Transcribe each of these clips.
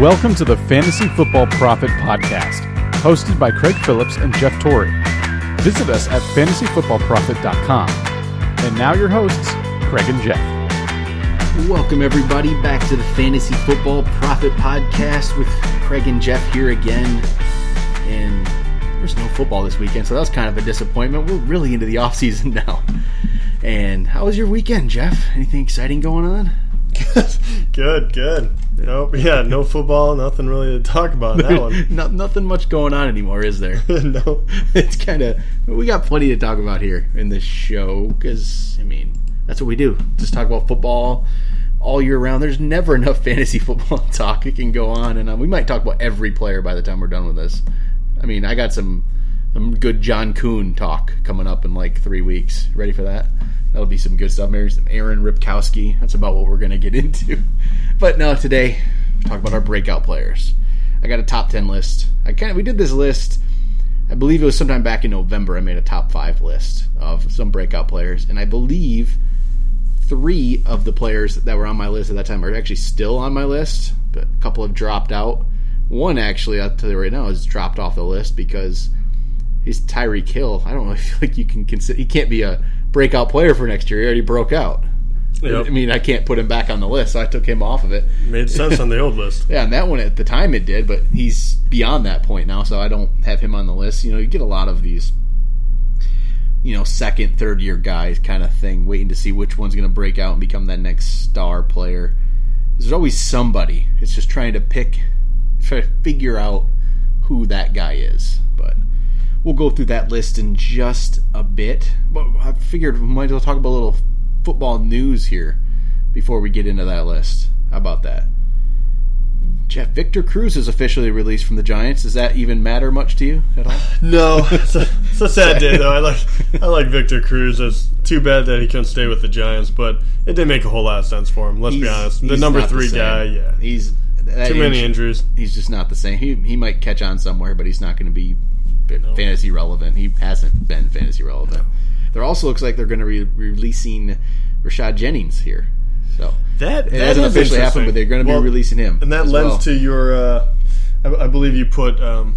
Welcome to the Fantasy Football Prophet Podcast, hosted by Craig Phillips and Jeff Torrey. Visit us at fantasyfootballprophet.com. And now your hosts, Craig and Jeff. Welcome, everybody, back to the Fantasy Football Prophet Podcast with Craig and Jeff here again. And there's no football this weekend, so that was kind of a disappointment. We're really into the offseason now. And how was your weekend, Jeff? Anything exciting going on? Good, good. Nope. Yeah, no football, nothing really to talk about that one. no, nothing much going on anymore, is there? no. It's kind of we got plenty to talk about here in this show because I mean that's what we do. Just talk about football all year round. There's never enough fantasy football talk. It can go on and on. We might talk about every player by the time we're done with this. I mean, I got some some good John Kuhn talk coming up in like three weeks. Ready for that? That'll be some good stuff. Maybe some Aaron Ripkowski. That's about what we're going to get into. But no, today talk about our breakout players. I got a top ten list. I kind of we did this list. I believe it was sometime back in November. I made a top five list of some breakout players, and I believe three of the players that were on my list at that time are actually still on my list, but a couple have dropped out. One actually, I'll tell you right now, has dropped off the list because he's Tyreek Hill. I don't really feel like you can consider he can't be a breakout player for next year. He already broke out. Yep. I mean, I can't put him back on the list, so I took him off of it. Made sense on the old list. yeah, and that one at the time it did, but he's beyond that point now, so I don't have him on the list. You know, you get a lot of these, you know, second, third year guys kind of thing, waiting to see which one's going to break out and become that next star player. There's always somebody. It's just trying to pick, try to figure out who that guy is. But we'll go through that list in just a bit. But I figured we might as well talk about a little football news here before we get into that list. How about that? Jeff Victor Cruz is officially released from the Giants. Does that even matter much to you at all? No, it's a, it's a sad day though. I like I like Victor Cruz. It's too bad that he couldn't stay with the Giants, but it didn't make a whole lot of sense for him. Let's He's- be honest. The number not the three guy, yeah, He's too many inj- injuries. He's just not the same. He he might catch on somewhere, but he's not going to be fantasy relevant. He hasn't been fantasy relevant. There also looks like they're going to be releasing Rashad Jennings here. So That it hasn't officially happened, but they're going to be releasing him. And that lends well. to your, uh, I, I believe you put, um,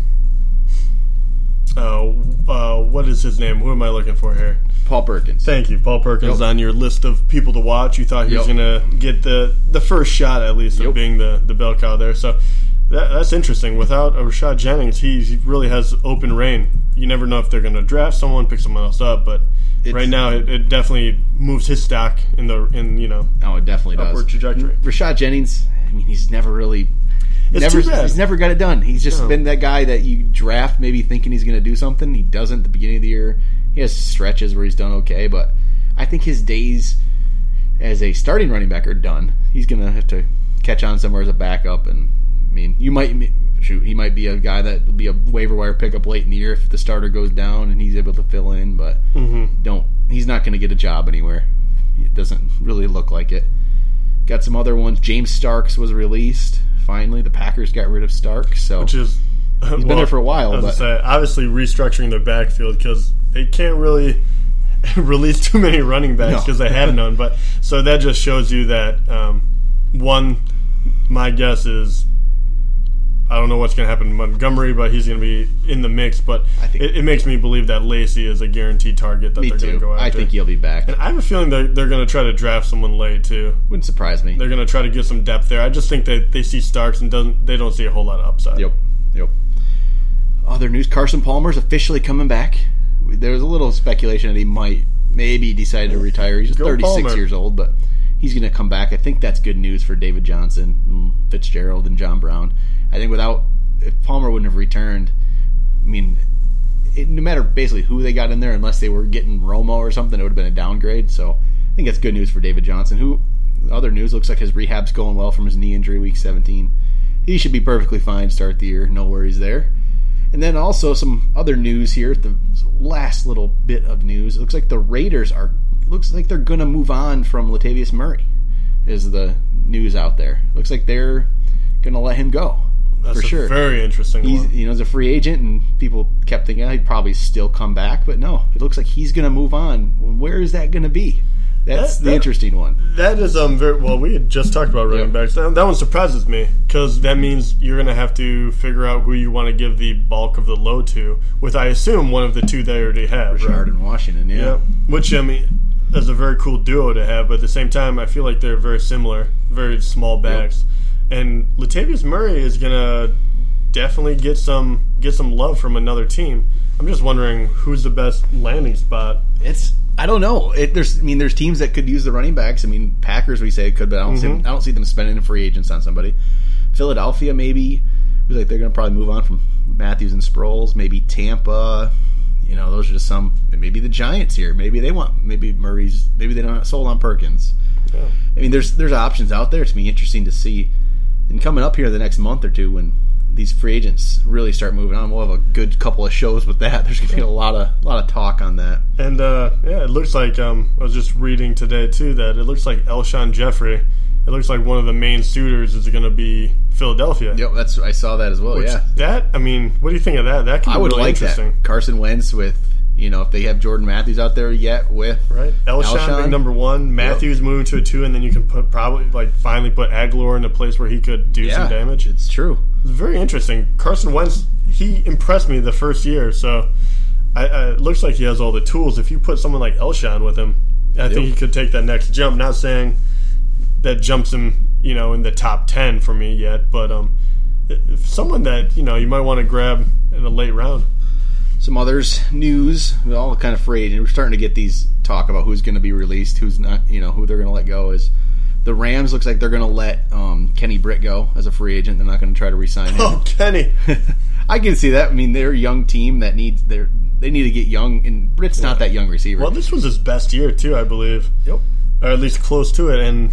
uh, uh, what is his name? Who am I looking for here? Paul Perkins. Thank you, Paul Perkins, Yep. on your list of people to watch. You thought he was going to get the the first shot at least Yep. of being the the bell cow there. So that, that's interesting. Without Rashad Jennings, he, he really has open reign. You never know if they're going to draft someone, pick someone else up, but. It's- right now, it, it definitely moves his stock in the in you know Oh, it definitely does. Upward trajectory. Rashad Jennings. I mean, he's never really. It's never, too bad. He's never got it done. He's just No. been that guy that you draft maybe thinking he's going to do something. He doesn't at the beginning of the year. He has stretches where he's done okay, but I think his days as a starting running back are done. He's going to have to catch on somewhere as a backup. And I mean, you might shoot. He might be a guy that will be a waiver wire pickup late in the year if the starter goes down and he's able to fill in. But don't. He's not going to get a job anywhere. It doesn't really look like it. Got some other ones. James Starks was released. Finally, the Packers got rid of Starks. So which is He's been there for a while, but- say, obviously restructuring their backfield because they can't really release too many running backs No. because they have none. But so that just shows you that um, one. My guess is I don't know what's going to happen to Montgomery, but he's going to be in the mix. But I think- it, it makes me believe that Lacey is a guaranteed target that me they're going to go after. I think he'll be back. And I have a feeling they're, they're going to try to draft someone late too. Wouldn't surprise me. They're going to try to get some depth there. I just think that they see Starks and doesn't they don't see a whole lot of upside. Yep. Yep. Other news: Carson Palmer's officially coming back. There was a little speculation that he might maybe decide to retire. He's Go 36 Palmer. years old, but he's going to come back. I think that's good news for David Johnson, Fitzgerald, and John Brown. I think without if Palmer wouldn't have returned, I mean, it, no matter basically who they got in there, unless they were getting Romo or something, it would have been a downgrade. So I think that's good news for David Johnson. Who other news looks like his rehab's going well from his knee injury, week 17. He should be perfectly fine start the year. No worries there. And then also some other news here. The last little bit of news. It looks like the Raiders are. It looks like they're going to move on from Latavius Murray. Is the news out there? Looks like they're going to let him go That's for a sure. very interesting He's one. you know he's a free agent, and people kept thinking "Oh, he'd probably still come back, but no, it looks like he's going to move on. Where is that going to be? That's That- the that- interesting one. That is um very well. We had just talked about running Yep. backs. That, that one surprises me because that means you're going to have to figure out who you want to give the bulk of the load to. With I assume one of the two they already have. Richard right? in Washington, yeah. Yep. Which I mean, is a very cool duo to have, but at the same time, I feel like they're very similar, very small backs. And Latavius Murray is gonna definitely get some get some love from another team. I'm just wondering who's the best landing spot. It's I don't know. It, there's I mean there's teams that could use the running backs. I mean Packers we say it could, but I don't see mm-hmm. I don't see them spending free agents on somebody. Philadelphia maybe. Feels like they're going to probably move on from Matthews and Sproles. Maybe Tampa. You know, those are just some. Maybe the Giants here. Maybe they want. Maybe Murray's. Maybe they're not sold on Perkins. Yeah. I mean, there's there's options out there. It's gonna be interesting to see. And coming up here the next month or two, when these free agents really start moving on, we'll have a good couple of shows with that. There's gonna be a lot of lot of talk on that. And uh, yeah, it looks like um, I was just reading today too that it looks like Alshon Jeffery. It looks like one of the main suitors is going to be Philadelphia. Yep, that's I saw that as well. Which, yeah, That I mean, what do you think of that? That could be I would really like interesting. that. Carson Wentz with you know if they have Jordan Matthews out there yet with Right, Alshon, being number one, Matthews moving to a two, and then you can put probably like finally put Agholor in a place where he could do yeah, some damage. It's true. It's very interesting. Carson Wentz, he impressed me the first year, so I, I, it looks like he has all the tools. If you put someone like Alshon with him, I think he could take that next jump. Not saying that jumps him, you know, in the top ten for me yet, but um, if someone that you know you might want to grab in a late round. Some others news, we're all kind of free and We're starting to get these talk about who's going to be released, who's not. You know who they're going to let go. Is the Rams looks like they're going to let um, Kenny Britt go as a free agent. They're not going to try to re-sign him. Oh, Kenny. I can see that. I mean, they're a young team that needs they they need to get young, and Britt's not that young receiver. Well, this was his best year too, I believe. Yep. or at least close to it. And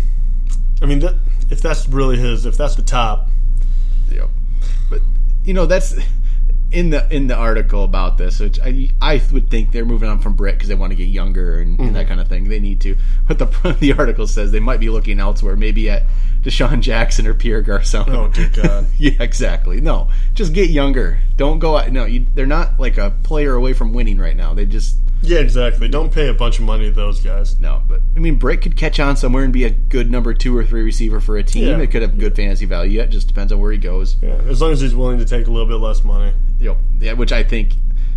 I mean, that, if that's really his, if that's the top, Yep. But you know that's in the in the article about this, which I I would think they're moving on from Britt because they want to get younger and, and that mm-hmm. kind of thing. They need to. But the the article says they might be looking elsewhere, maybe at DeSean Jackson or Pierre Garcon. oh dear God, yeah, exactly. No, just get younger. Don't go. out No, you, they're not like a player away from winning right now. They just yeah, exactly. Don't pay a bunch of money to those guys. no. But I mean, Britt could catch on somewhere and be a good number two or three receiver for a team. Yeah. It could have good fantasy value. It just depends on where he goes. Yeah, as long as he's willing to take a little bit less money. Yep. Yeah, which I think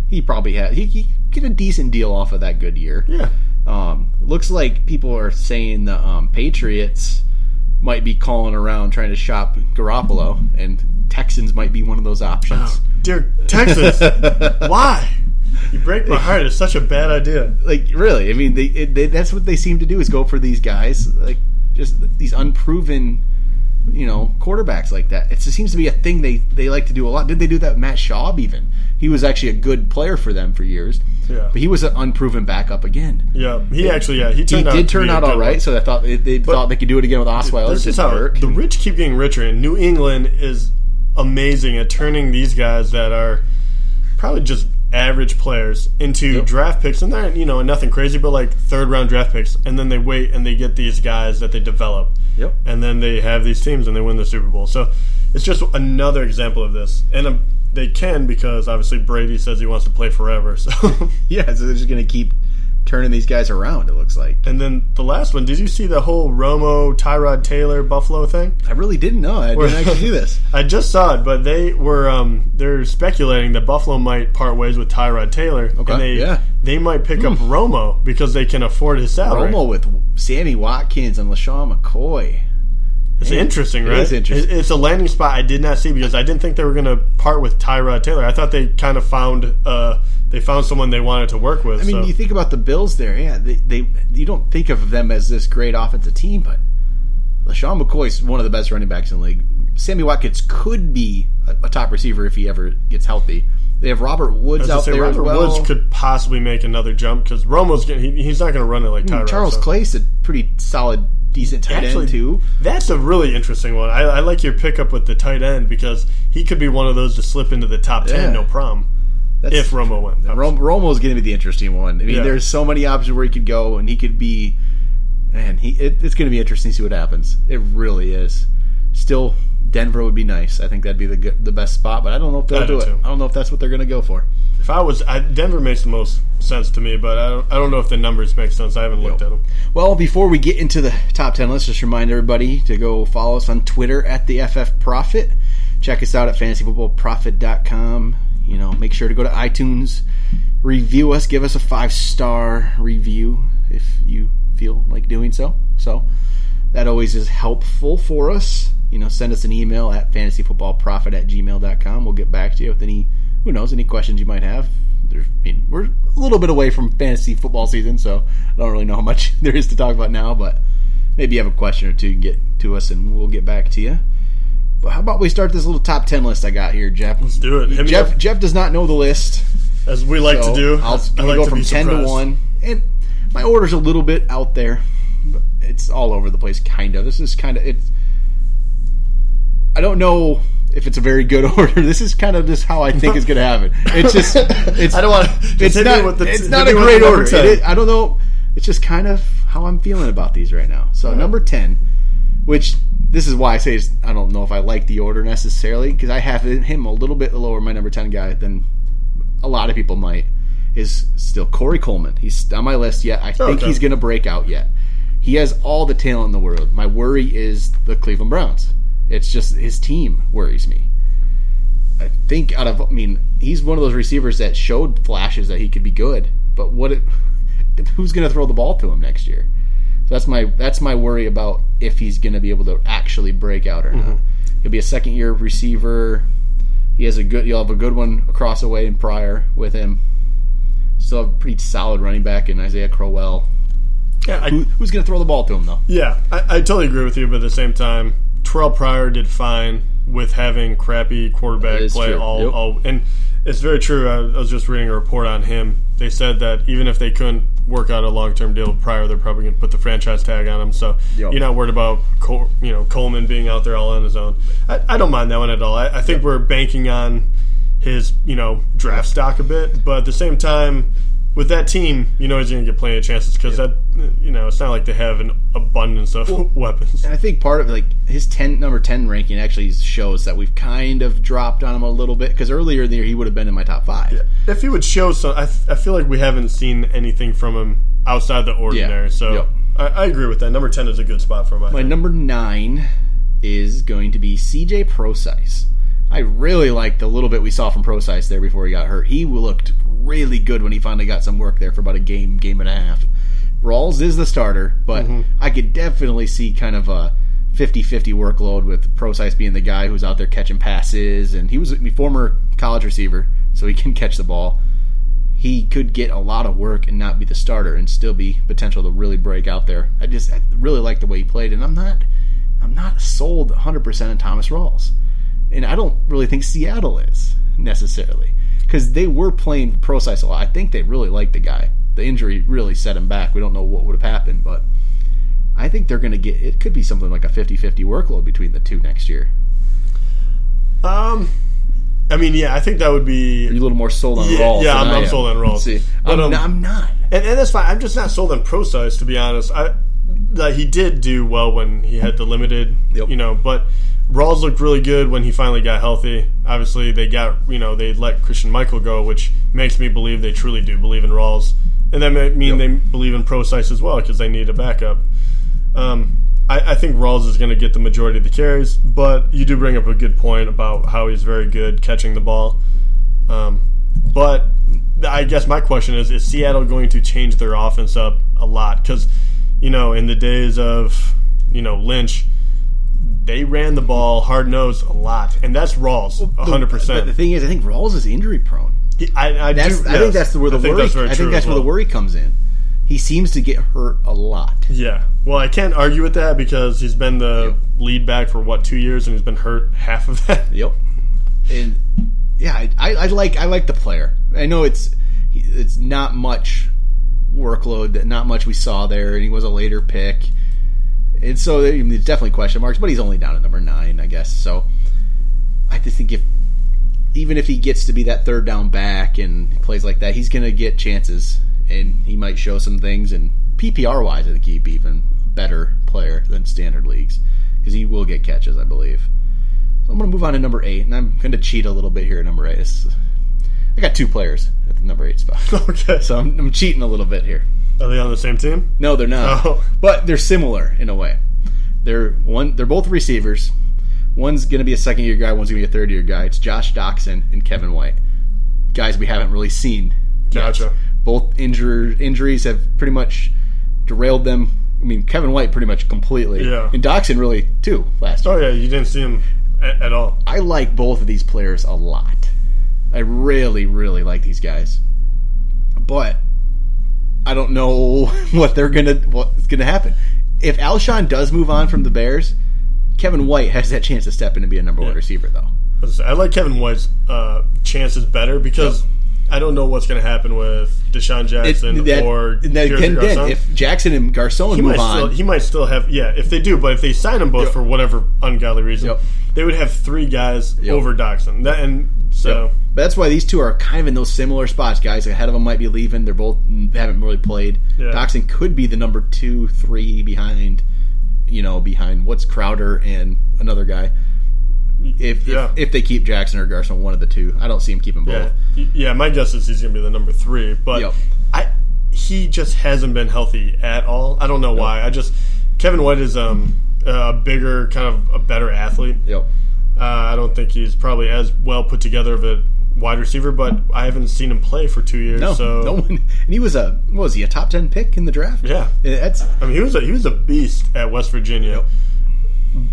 he probably had. He, he get a decent deal off of that good year. Yeah, Um, looks like people are saying the um, Patriots might be calling around trying to shop Garoppolo, and Texans might be one of those options. dear Texas, why? You break my heart. It's such a bad idea. Like really, I mean, they, it, they that's what they seem to do is go for these guys, like just these unproven, you know, quarterbacks like that. It seems to be a thing they they like to do a lot. Did they do that? with Matt Schaub even he was actually a good player for them for years. Yeah. but he was an unproven backup again. Yeah, he actually, yeah, he He turned out did turn out all right, one. so I thought they, they thought they could do it again with Osweiler. This It is how the rich keep getting richer, and New England is amazing at turning these guys that are probably just average players into Yep. draft picks, and they're you know nothing crazy, but like third round draft picks, and then they wait and they get these guys that they develop, Yep. and then they have these teams and they win the Super Bowl. So it's just another example of this, and um, they can because obviously Brady says he wants to play forever. So. Yeah, so they're just going to keep turning these guys around. It looks like. And then the last one, did you see the whole Romo, Tyrod Taylor, Buffalo thing? I really didn't know. I didn't actually do this. I just saw it, but they were um, they're speculating that Buffalo might part ways with Tyrod Taylor, Okay, and they yeah. they might pick up Romo because they can afford his salary. Romo with Sammy Watkins and LeSean McCoy. It's interesting, right? is interesting. It's a landing spot I did not see because I didn't think they were going to part with Tyrod Taylor. I thought they kind of found uh, they found someone they wanted to work with. I mean, so. you think about the Bills there. Yeah, they, they you don't think of them as this great offensive team, but LeSean McCoy's one of the best running backs in the league. Sammy Watkins could be a, a top receiver if he ever gets healthy. They have Robert Woods out say, there Robert as well. Woods could possibly make another jump because Romo's getting, he, he's not going to run it like Tyrod. Charles so. Clay's a pretty solid, decent tight Actually, end too. That's a really interesting one. I, I like your pickup with the tight end because he could be one of those to slip into the top ten, Yeah. no problem. That's, If Romo went, Rom- Romo's going to be the interesting one. I mean, Yeah. there's so many options where he could go, and he could be. Man, he it, it's going to be interesting to see what happens. It really is. Still, Denver would be nice. I think that'd be the good, the best spot, but I don't know if they'll I do do it. I don't know if that's what they're going to go for. If I was, I, Denver makes the most sense to me, but I don't, I don't know if the numbers make sense. I haven't looked at them. Well, before we get into the top 10, let's just remind everybody to go follow us on Twitter at the FF Prophet. Check us out at fantasyfootballprophet.com. You know, make sure to go to iTunes, review us, give us a five star review if you feel like doing so. So that always is helpful for us. You know, send us an email at fantasyfootballprophet at gmail.com. We'll get back to you with any, who knows, any questions you might have. There's, I mean, we're a little bit away from fantasy football season, so I don't really know how much there is to talk about now, but maybe you have a question or two, you can get to us and we'll get back to you. But how about we start this little top 10 list I got here, Jeff? Let's do it. Hit Jeff. Jeff does not know the list. As we like So to do. I'll, I I'm like go from be ten to one, and my order's a little bit out there. But it's all over the place, kind of. This is kind of it's. I don't know if it's a very good order. This is kind of just how I think it's going to happen. It's just. It's. I don't want to. It's not. it's not a great order. Is- I don't know. It's just kind of how I'm feeling about these right now. So number ten, which this is why I say I don't know if I like the order necessarily because I have him a little bit lower my number ten guy than a lot of people might is still Corey Coleman. He's on my list yet. I think Okay. he's going to break out yet. He has all the talent in the world. My worry is the Cleveland Browns. It's just his team worries me. I think out of I mean, he's one of those receivers that showed flashes that he could be good, but what it, who's going to throw the ball to him next year? So that's my that's my worry about if he's going to be able to actually break out or not. Mm-hmm. He'll be a second year receiver. He has a good. You'll have a good one across the way in Pryor with him. Still have a pretty solid running back in Isaiah Crowell. Yeah, I, Who, who's going to throw the ball to him though? yeah I, I totally agree with you, but at the same time, Terrelle Pryor did fine with having crappy quarterback play true. all, Yep. all. And it's very true. I, I was just reading a report on him. They said that even if they couldn't work out a long term deal with Pryor, they're probably going to put the franchise tag on him. So Yep. you're not worried about Col- you know Coleman being out there all on his own. I, I don't mind that one at all. I, I think we're banking on his you know draft stock a bit, but at the same time, with that team, you know he's going to get plenty of chances because that you know it's not like they have an abundance of weapons. And I think part of like his ten number ten ranking actually shows that we've kind of dropped on him a little bit because earlier in the year he would have been in my top five. If he would show some, I, I feel like we haven't seen anything from him outside the ordinary. Yeah. So Yep. I, I agree with that. Number ten is a good spot for him. I My think. number nine is going to be CJ Procise. I really liked the little bit we saw from Procise there before he got hurt. He looked really good when he finally got some work there for about a game, game and a half. Rawls is the starter, but mm-hmm. I could definitely see kind of a 50-50 workload with Procise being the guy who's out there catching passes, and he was a former college receiver, so he can catch the ball he could get a lot of work and not be the starter and still be potential to really break out there. I just I really like the way he played, and I'm not I'm not sold 100 percent on Thomas Rawls, and I don't really think Seattle is necessarily because they were playing Procise a lot. I think they really liked the guy. The injury really set him back. We don't know what would have happened, but I think they're going to get. It could be something like a 50-50 workload between the two next year. Um, I mean, yeah, I think that would be. Are you a little more sold on Yeah, Rawls? yeah, I'm- I'm sold on Rawls. See, But, I'm, um, not, I'm not. and, and that's fine. I'm just not sold on Procise, to be honest. I that he did do well when he had the limited, Yep. you know, but Rawls looked really good when he finally got healthy. Obviously, they got you know they let Christine Michael go, which makes me believe they truly do believe in Rawls, and that may mean Yep. they believe in Procise as well because they need a backup. Um, I, I think Rawls is going to get the majority of the carries, but you do bring up a good point about how he's very good catching the ball. Um, but I guess my question is: Is Seattle going to change their offense up a lot? Because you know, in the days of you know Lynch, they ran the ball hard nosed a lot, and that's Rawls, hundred But the thing is, I think Rawls is injury prone. I, I, do, I yes. think that's where the I think worry. That's I think that's as where the worry comes in. He seems to get hurt a lot. Yeah. Well, I can't argue with that because he's been the lead back for what two years, and he's been hurt half of that. Yep. And yeah, I, I, I like I like the player. I know it's it's not much workload, That not much we saw there, and he was a later pick, and so I mean, there's definitely question marks. But he's only down at number nine, I guess. So I just think if even if he gets to be that third down back and plays like that, he's going to get chances, and he might show some things. And PPR wise, I think he'd be even a better player than standard leagues because he will get catches, I believe. So I'm going to move on to number eight, and I'm going to cheat a little bit here at number eight. It's, I got two players at the number eight spot, Okay. so I'm, I'm cheating a little bit here. Are they on the same team? No, they're not. Oh. But they're similar in a way. They're one. They're both receivers. One's going to be a second year guy. One's going to be a third year guy. It's Josh Doctson and Kevin White. Guys we haven't really seen. yet. Gotcha. Both injur- injuries have pretty much derailed them. I mean, Kevin White pretty much completely. Yeah. And Doctson really too last oh, year. Oh yeah, you didn't see him at, at all. I like both of these players a lot. I really, really like these guys. But I don't know what they're gonna what's gonna happen. If Alshon does move on from the Bears, Kevin White has that chance to step in and be a number one receiver though. I say, I like Kevin White's uh, chances better because I don't know what's going to happen with DeSean It- Jackson that- or again, again, Garcon. if Jackson and Garcon he move might still on, he might still have yeah if they do but if they sign them both Yep. for whatever ungodly reason Yep. they would have three guys Yep. over Doctson that and so But that's why these two are kind of in those similar spots. Guys ahead of them might be leaving. They're both haven't really played. Yeah. Doctson could be the number two, three behind. You know, behind what's Crowder and another guy. If Yeah. if, if they keep Jackson or Garcon, one of the two, I don't see him keeping both. yeah yeah my guess is he's going to be the number three but Yep. I he just hasn't been healthy at all I don't know why I just Kevin White is um a bigger kind of a better athlete Yep. Uh, I don't think he's probably as well put together of a wide receiver, but I haven't seen him play for two years. No, so no one. And he was a what was he a top ten pick in the draft? Yeah. that's I mean, he was a, he was a beast at West Virginia.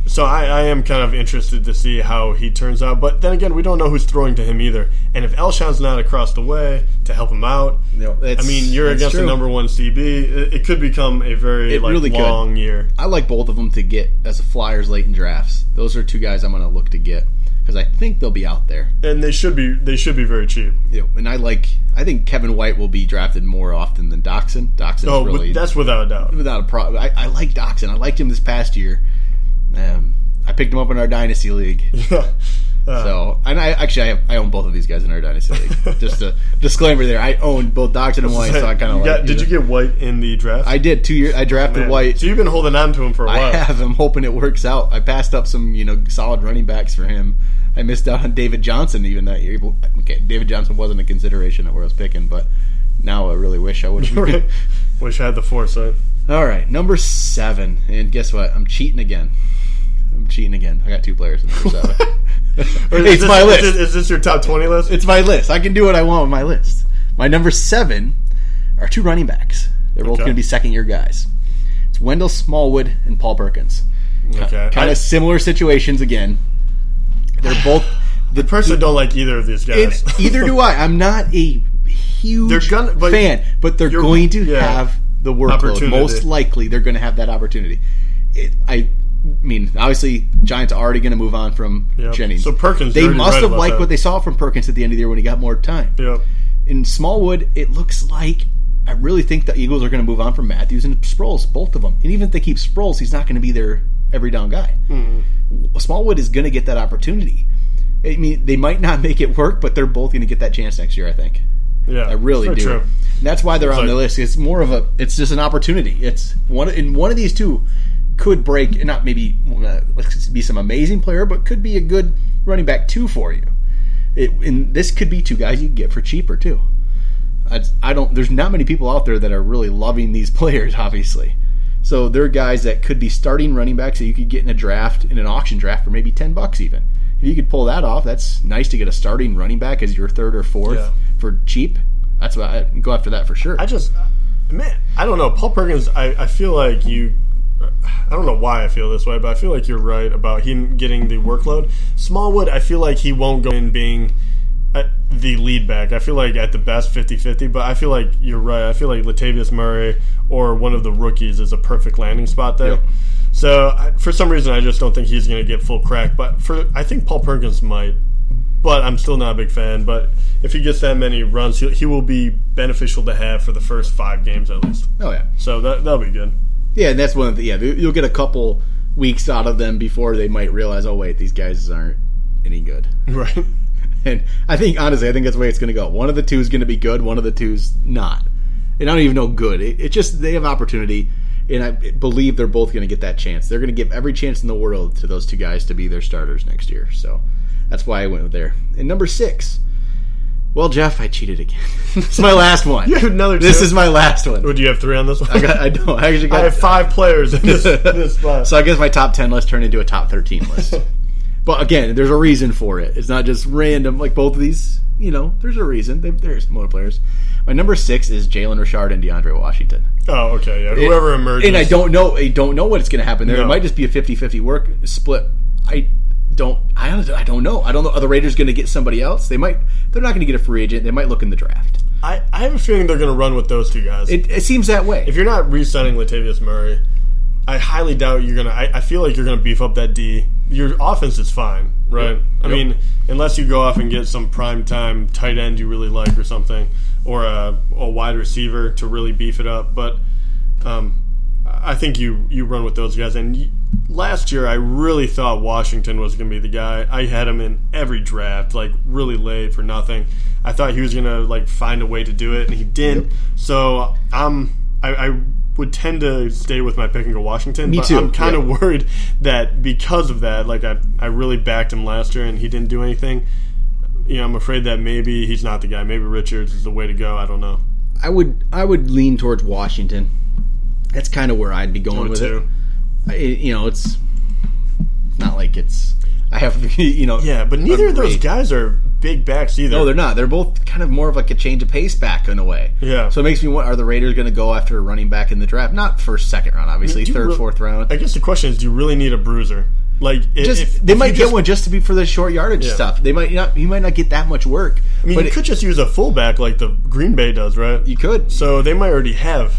So I, I am kind of interested to see how he turns out. But then again, we don't know who's throwing to him either. And if Alshon's not across the way to help him out, No, I mean, you're against true. the number one CB. It, it could become a very like really could. long year. I like both of them to get as a Flyers late in drafts. Those are two guys I'm going to look to get because I think they'll be out there. And they should be they should be very cheap. Yep. And I like. I think Kevin White will be drafted more often than Doctson. Doctson's Oh, really that's without a doubt. without a problem. I, I like Doctson. I liked him this past year. Um, I picked him up in our dynasty league. Yeah. Uh, So, and I actually I, have, I own both of these guys in our dynasty league. Just a disclaimer there. I own both Doctson and White, so I kind of like. did you get White in the draft? I did two years. I drafted. White. So you've been holding on to him for a while. I have. I'm hoping it works out. I passed up some, you know, solid running backs for him. I missed out on David Johnson even that year. Okay, David Johnson wasn't a consideration at where I was picking, but now I really wish I would have. Right. Wish I had the foresight. All right, number seven, and guess what? I'm cheating again. I'm cheating again. I got two players in number seven. Or is it's this- my is list. this- Is this your top twenty list? It's my list. I can do what I want with my list. My number seven are two running backs. They're both Okay. going to be second year guys. It's Wendell Smallwood and Paul Perkins. okay. Kind of similar situations again. They're both the personally don't like either of these guys. either do I. I'm not a huge gonna- fan, but they're going to yeah. have the workload. Most likely, they're going to have that opportunity. It, I mean, obviously, Giants are already going to move on from Yep. Jennings. So Perkins, they must right have liked that. what they saw from Perkins at the end of the year when he got more time. Yep. In Smallwood, it looks like I really think the Eagles are going to move on from Matthews and Sproles, both of them. And even if they keep Sproles, he's not going to be their every down guy. Smallwood is going to get that opportunity. I mean, they might not make it work, but they're both going to get that chance next year. I think. Yeah. I really do. True. And that's why they're It's on the list. It's more of a. It's just an opportunity. It's one. In one of these two could break. Not maybe uh, be some amazing player, but could be a good running back two for you. It, and this could be two guys you can get for cheaper too. I, I don't. There's not many people out there that are really loving these players. Obviously, so they're guys that could be starting running backs that you could get in a draft in an auction draft for maybe ten bucks even. If you could pull that off, that's nice to get a starting running back as your third or fourth Yeah. for cheap. That's what I go after that for sure. I just, man, I don't know. Paul Perkins, I, I feel like you. I don't know why I feel this way, but I feel like you're right about him getting the workload. Smallwood, I feel like he won't go in being the lead back. I feel like at the best 50 50, but I feel like you're right. I feel like Latavius Murray or one of the rookies is a perfect landing spot there. Yep. So I, for some reason, I just don't think he's going to get full crack. But for I think Paul Perkins might. But I'm still not a big fan. But if he gets that many runs, he, he will be beneficial to have for the first five games at least. oh yeah, So that that'll be good. yeah. And that's one of the yeah. You'll get a couple weeks out of them before they might realize, oh wait, these guys aren't any good. Right. And I think honestly, I think that's the way it's going to go. One of the two is going to be good. One of the two's not. And I don't even know good. It, it just they have opportunity. and I believe they're both going to get that chance. They're going to give every chance in the world to those two guys to be their starters next year. So that's why I went there. And number six. Well, Jeff, I cheated again. it's my last one. You have another This is my last one. Would you have three on this one? I got. I don't. I actually got. I have five players in this, this spot. So I guess my top ten list turned into a top thirteen list. but again, there's a reason for it. It's not just random. Like both of these, you know, there's a reason. They, there's more players. My number six is Jalen Richard and DeAndre Washington. oh, okay. Yeah. Whoever emerges. And I don't know. I don't know what's going to happen there. It might just be a 50-50 work split. I don't. I I don't know. I don't know. Are the Raiders going to get somebody else? They might. They're not going to get a free agent. They might look in the draft. I, I have a feeling they're going to run with those two guys. It, it seems that way. if you're not re-signing Latavius Murray, I highly doubt you're gonna. I, I feel like you're gonna beef up that D. Your offense is fine, right? Yep. I Yep. mean, unless you go off and get some prime time tight end you really like or something, or a, a wide receiver to really beef it up. But um, I think you you run with those guys. And last year, I really thought Washington was gonna be the guy. I had him in every draft, like really late for nothing. I thought he was gonna like find a way to do it, and he didn't. So I'm I, I would tend to stay with my pick and go Washington. Me but too, I'm kind of yeah. worried that because of that, like I I really backed him last year and he didn't do anything. You know, I'm afraid that maybe he's not the guy. Maybe Richards is the way to go. I don't know. I would. I would lean towards Washington. That's kind of where I'd be going with two. it. I, you know, it's not like it's. I have you know. Yeah, but neither of those guys are big backs either. No, they're not. They're both kind of more of like a change of pace back in a way. Yeah. So it makes me want: Are the Raiders going to go after a running back in the draft? Not first, second round, obviously. Do you Third, re- fourth round. I guess the question is, do you really need a bruiser? Like, i- just if, they if might get just- one just to be for the short yardage Yeah. stuff. They might not. You might not get that much work. I mean, but you it- could just use a fullback like the Green Bay does, right? you could. So they might already have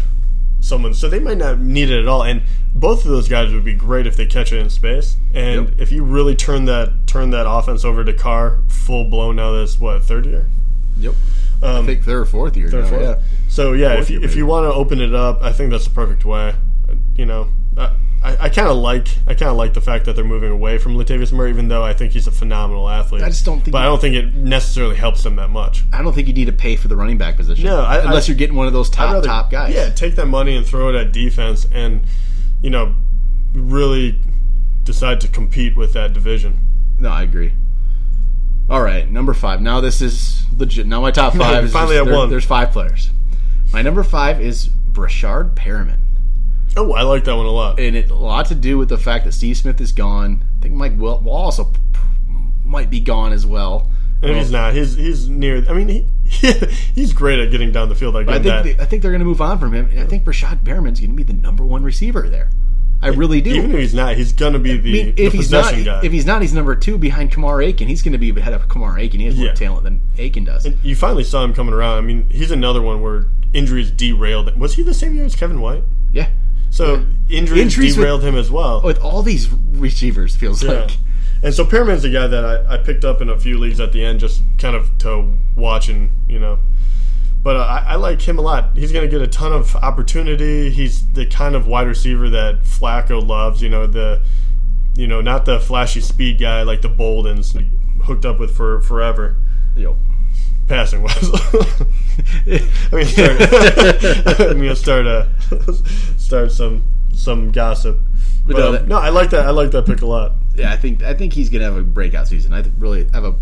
someone, so they might not need it at all. And both of those guys would be great if they catch it in space. And Yep. if you really turn that turn that offense over to Carr full blown now, this what third year, Yep. I um, think third or fourth year. third, now, fourth? yeah. So yeah, Fourth if you, if you want to open it up, I think that's the perfect way. Uh, You know, I I, I kind of like I kind of like the fact that they're moving away from Latavius Murray, even though I think he's a phenomenal athlete. I just don't think but I don't think it necessarily helps them that much. I don't think you need to pay for the running back position. No, I- unless I- you're getting one of those top rather- top guys. Yeah, take that money and throw it at defense, and you know, really decide to compete with that division. No, I agree. All right, number five. Now this is legit. Now my top five. is Finally just- at there- one. There's five players. My number five is Brashard Perriman, Oh, I like that one a lot. and it a lot to do with the fact that Steve Smith is gone. I think Mike Will, also might be gone as well. And he's not, he's he's near. I mean, he he's great at getting down the field. I I think they, I think they're going to move on from him, and I think Breshad Perriman's going to be the number one receiver there. I really do. Even if he's not, he's gonna be the, I mean, the if he's not, guy. if he's not, he's number two behind Kamar Aiken. He's going to be ahead of Kamar Aiken. He has more Yeah. talent than Aiken does. you finally saw him coming around. I mean, he's another one where injuries derailed. Was he the same year as Kevin White? yeah, So injuries, Injuries with- derailed him as well. with all these receivers, feels Yeah. like. And so Perriman's a guy that I, I picked up in a few leagues at the end, just kind of to watch and you know. But I, I like him a lot. He's going to get a ton of opportunity. He's the kind of wide receiver that Flacco loves. You know the, you know not the flashy speed guy like the Boldens hooked up with for forever. Yo. Passing was. I mean, start, I'm gonna start uh, start some some gossip. But, no, um, that- no, I like that. I like that pick a lot. Yeah, I think I think he's going to have a breakout season. I th- really have a,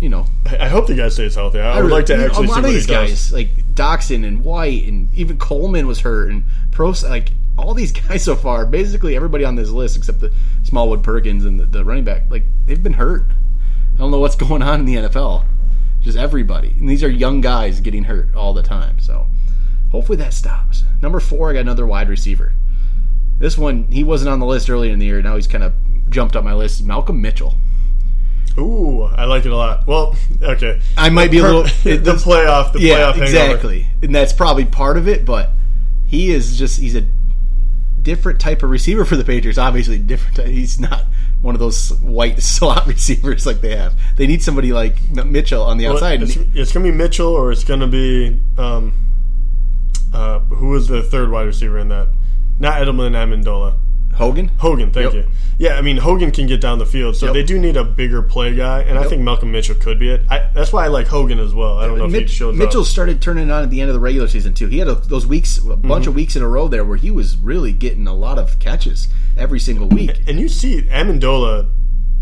you know, I I hope the guy stays healthy. I, I would really- like to actually a see lot what of he these does. guys like Doctson and White and even Coleman was hurt and pros like all these guys so far. Basically, everybody on this list except the Smallwood Perkins and the, the running back, like they've been hurt. I don't know what's going on in the NFL. Just everybody, and these are young guys getting hurt all the time. So hopefully that stops. Number four, I got another wide receiver. This one he wasn't on the list earlier in the year. Now he's kind of jumped up my list. Malcolm Mitchell. Ooh, I like it a lot. Well, okay. I might be a little the it- playoff. The yeah, playoff hangover. exactly, and that's probably part of it. But he is just he's a different type of receiver for the Patriots. Obviously, different. type- He's not one of those white slot receivers like they have. They need somebody like Mitchell on the Well, outside. it's, it's gonna be Mitchell, or it's gonna be um, uh, who was the third wide receiver in that? Not Edelman and Amendola. Hogan. Hogan, thank Yep. you. Yeah, I mean Hogan can get down the field, so Yep. they do need a bigger play guy, and I think Malcolm Mitchell could be it. I, that's why I like Hogan as well. I don't know if he Mitch, shows Mitchell up. started turning on at the end of the regular season too. He had a, those weeks, a Mm-hmm. bunch of weeks in a row there where he was really getting a lot of catches every single week. And you see Amendola,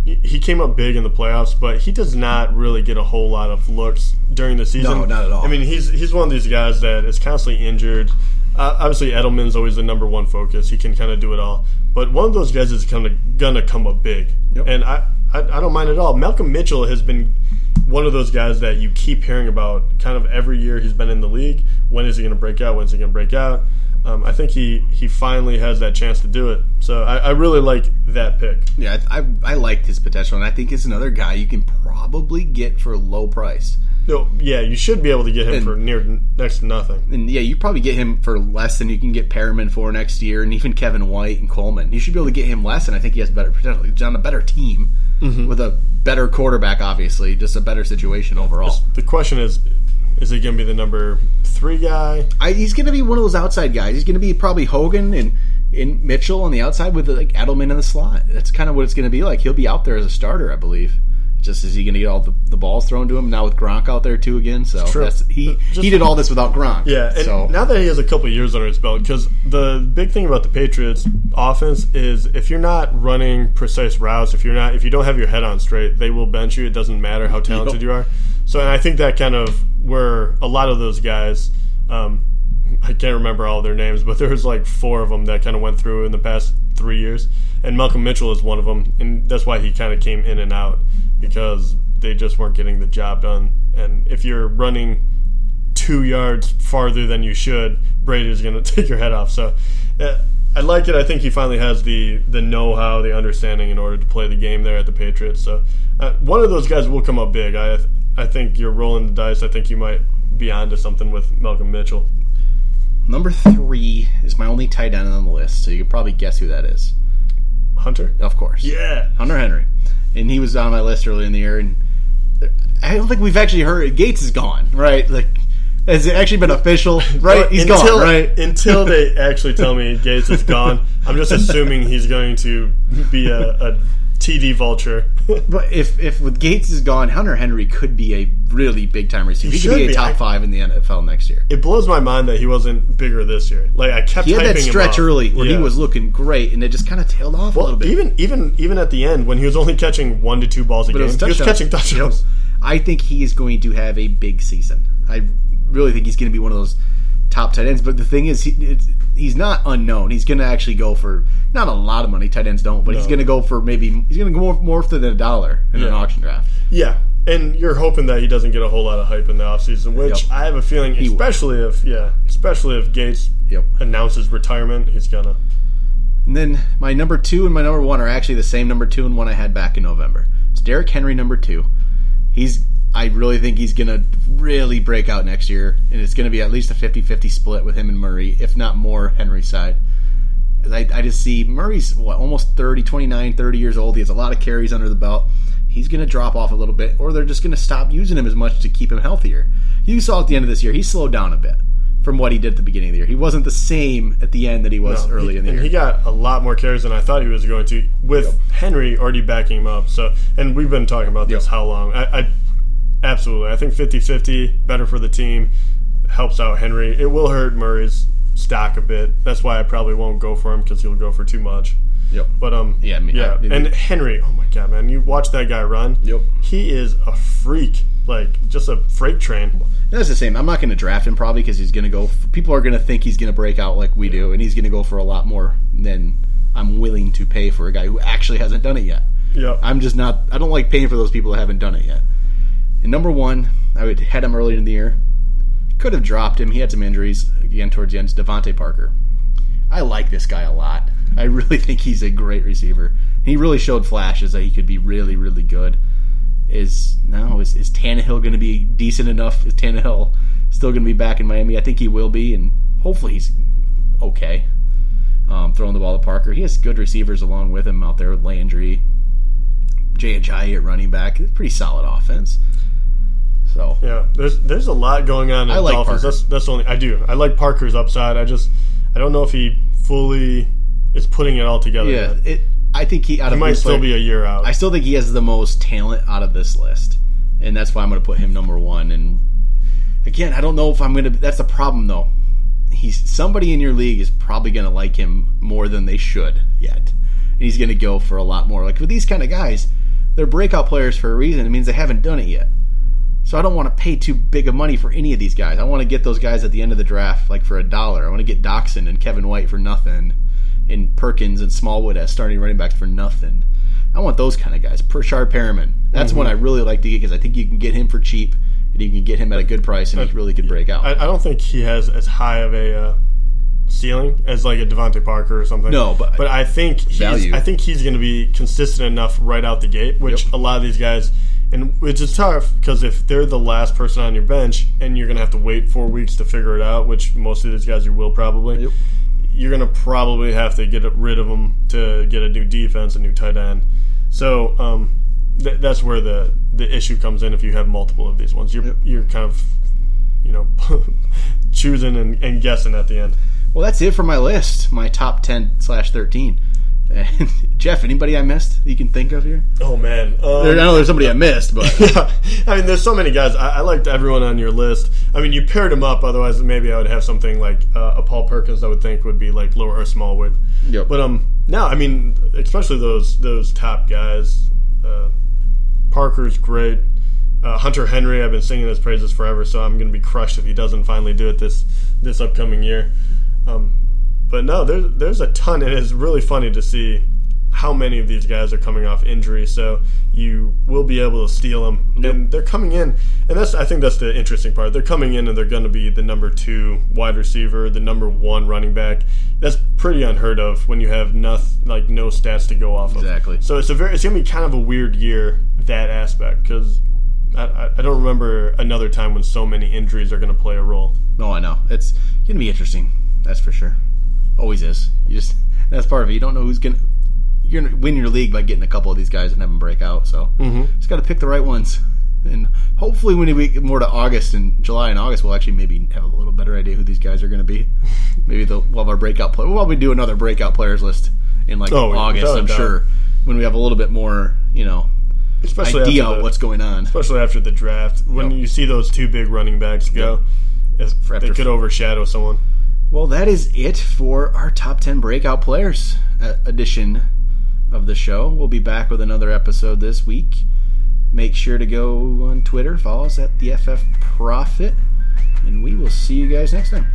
he came up big in the playoffs, but he does not really get a whole lot of looks during the season. No, not at all. I mean, he's he's one of these guys that is constantly injured. Uh, obviously, Edelman's always the number one focus. He can kind of do it all. But one of those guys is kind of gonna come up big, Yep. and I, I I don't mind at all. Malcolm Mitchell has been one of those guys that you keep hearing about kind of every year he's been in the league. When is he going to break out? When's he going to break out? Um, I think he, he finally has that chance to do it. So I, I really like that pick. Yeah, I, I, I liked his potential, and I think it's another guy you can probably get for a low price. No, yeah, you should be able to get him And- for near next to nothing. And yeah, you probably get him for less than you can get Perriman for next year, and even Kevin White and Coleman. You should be able to get him less, and I think he has better potential. He's on a better team with a better quarterback, obviously, just a better situation overall. The question is, is he going to be the number three guy? I, he's going to be one of those outside guys. He's going to be probably Hogan and, and Mitchell on the outside with like Edelman in the slot. That's kind of what it's going to be like. He'll be out there as a starter, I believe. Just is he going to get all the, the balls thrown to him now with Gronk out there too again? So he Just- he did all this without Gronk. Yeah, and so now that he has a couple of years under his belt, because the big thing about the Patriots offense is if you're not running precise routes, if you're not, if you don't have your head on straight, they will bench you. It doesn't matter how talented you are. So, and I think that kind of where a lot of those guys, um, I can't remember all their names, but there's like four of them that kind of went through in the past three years, and Malcolm Mitchell is one of them, and that's why he kind of came in and out because they just weren't getting the job done. And if you're running two yards farther than you should, Brady's going to take your head off. So uh, I like it. I think he finally has the the know how, the understanding in order to play the game there at the Patriots. So uh, one of those guys will come up big. I I think you're rolling the dice. I think you might be onto something with Malcolm Mitchell. number three is my only tight end on the list. So you can probably guess who that is. Hunter. Of course, Yeah. Hunter Henry, and he was on my list early in the year. And I don't think we've actually heard Gates is gone. Right? Like has it actually been official? Right? He's until, gone. Right? Until they actually tell me Gates is gone, I'm just assuming he's going to be a, a TD vulture. But if if with Gates is gone, Hunter Henry could be a really big time receiver. He, He could be a top I- five in the NFL next year. it blows my mind that he wasn't bigger this year. Like I kept He had that stretch early where he was looking great, and it just kind of tailed off a little bit. even even even at the end when he was only catching one to two balls a it game, he was catching touchdowns. I think he is going to have a big season. I really think he's going to be one of those top tight ends. But the thing is, he, it's, he's not unknown. He's going to actually go for not a lot of money. Tight ends don't, but he's going to go for maybe he's going to go more, more than a dollar in an auction draft. Yeah, and you're hoping that he doesn't get a whole lot of hype in the offseason, which Yep. I have a feeling, especially if yeah, especially if Gates Yep. announces retirement, he's gonna. And then my number two and my number one are actually the same number two and one I had back in November. It's Derrick Henry, number two. He's I really think he's going to really break out next year, and it's going to be at least a 50-50 split with him and Murray, if not more Henry's side. I, I just see Murray's what almost 30, 29, 30 years old. He has a lot of carries under the belt. He's going to drop off a little bit, or they're just going to stop using him as much to keep him healthier. You saw at the end of this year, he slowed down a bit from what he did at the beginning of the year. He wasn't the same at the end that he was No, early he- in the and year. he got a lot more carries than I thought he was going to, with Henry already backing him up. So, and we've been talking about this Yep. how long? I, I absolutely, I think 50-50, better for the team, helps out Henry. It will hurt Murray's stock a bit. That's why I probably won't go for him because he'll go for too much. Yep. But um, Yeah, I mean, yeah, I- and Henry, oh my god, man, you watch that guy run. Yep. he is a freak, like just a freight train. That's the same. I'm not going to draft him probably because he's going to go. People are going to think he's going to break out like we do, and he's going to go for a lot more than I'm willing to pay for a guy who actually hasn't done it yet. Yeah, I'm just not. I don't like paying for those people that haven't done it yet. And number one, I would had him earlier in the year. Could have dropped him. He had some injuries again towards the end. DeVante Parker. I like this guy a lot. I really think he's a great receiver. He really showed flashes that he could be really, really good. Is now is is Tannehill going to be decent enough? Is Tannehill still going to be back in Miami? I think he will be, and hopefully he's okay. Um, throwing the ball to Parker, he has good receivers along with him out there with Landry, Jay Ajayi at running back. It's pretty solid offense. So yeah. There's there's a lot going on in I like Dolphins. Parker. That's that's only I do. I like Parker's upside. I just I don't know if he fully is putting it all together. Yeah, yet. it. I think he out he of might still players- be a year out. I still think he has the most talent out of this list, and that's why I'm going to put him number one. And again, I don't know if I'm going to. That's the problem, though. He's somebody in your league is probably going to like him more than they should yet, and he's going to go for a lot more. Like with these kind of guys, they're breakout players for a reason. It means they haven't done it yet. So I don't want to pay too big of money for any of these guys. I want to get those guys at the end of the draft, like for a dollar. I want to get Doctson and Kevin White for nothing, and Perkins and Smallwood as starting running backs for nothing. I want those kind of guys. Breshad Perriman. That's one I really like to get because I think you can get him for cheap, and you can get him at a good price, and he really could break out. I, I don't think he has as high of a uh, ceiling as like a DeVante Parker or something. No, but- but I think he's, Value. I think he's going to be consistent enough right out the gate, which Yep. a lot of these guys. And which is tough because if they're the last person on your bench and you're going to have to wait four weeks to figure it out, which most of these guys you will probably, Yep. you're going to probably have to get rid of them to get a new defense, a new tight end. So um, th- that's where the the issue comes in. If you have multiple of these ones, you're Yep. you're kind of you know choosing and, and guessing at the end. well, that's it for my list, my top ten slash thirteen. And Jeff, anybody I missed that you can think of here? Oh man, um, There- I know there's somebody I missed, but yeah, I mean, there's so many guys. I, I liked everyone on your list. I mean, you paired them up. Otherwise, maybe I would have something like uh, a Paul Perkins. I would think would be like lower or Smallwood. Yep. But um, no, I mean, especially those those top guys. Uh, Parker's great. Uh, Hunter Henry, I've been singing his praises forever, so I'm going to be crushed if he doesn't finally do it this this upcoming year. Um, but no, there's there's a ton, and it's really funny to see how many of these guys are coming off injury. So you will be able to steal them, and they're coming in, and that's I think that's the interesting part. They're coming in, and they're going to be the number two wide receiver, the number one running back. That's pretty unheard of when you have nothing like no stats to go off of. Exactly. So it's a very it's going to be kind of a weird year that aspect because. I, I- don't remember another time when so many injuries are going to play a role. no, I know it's gonna be interesting. That's for sure. Always is. You just that's part of it. You don't know who's gonna. You're gonna win your league by getting a couple of these guys and have them break out. So Mm-hmm. just got to pick the right ones. And hopefully, when we get more to August and July and August, we'll actually maybe have a little better idea who these guys are going to be. maybe they'll we'll have our breakout play. We'll probably do another breakout players list in like Oh, August. I'm doubt. sure when we have a little bit more, you know, Especially idea of the- what's going on. especially after the draft when Yep. you see those two big running backs go if they could overshadow someone Well, that is it for our top 10 breakout players uh, edition of the show. We'll be back with another episode this week. Make sure to go on Twitter, follow us at the FF Prophet, and we will see you guys next time.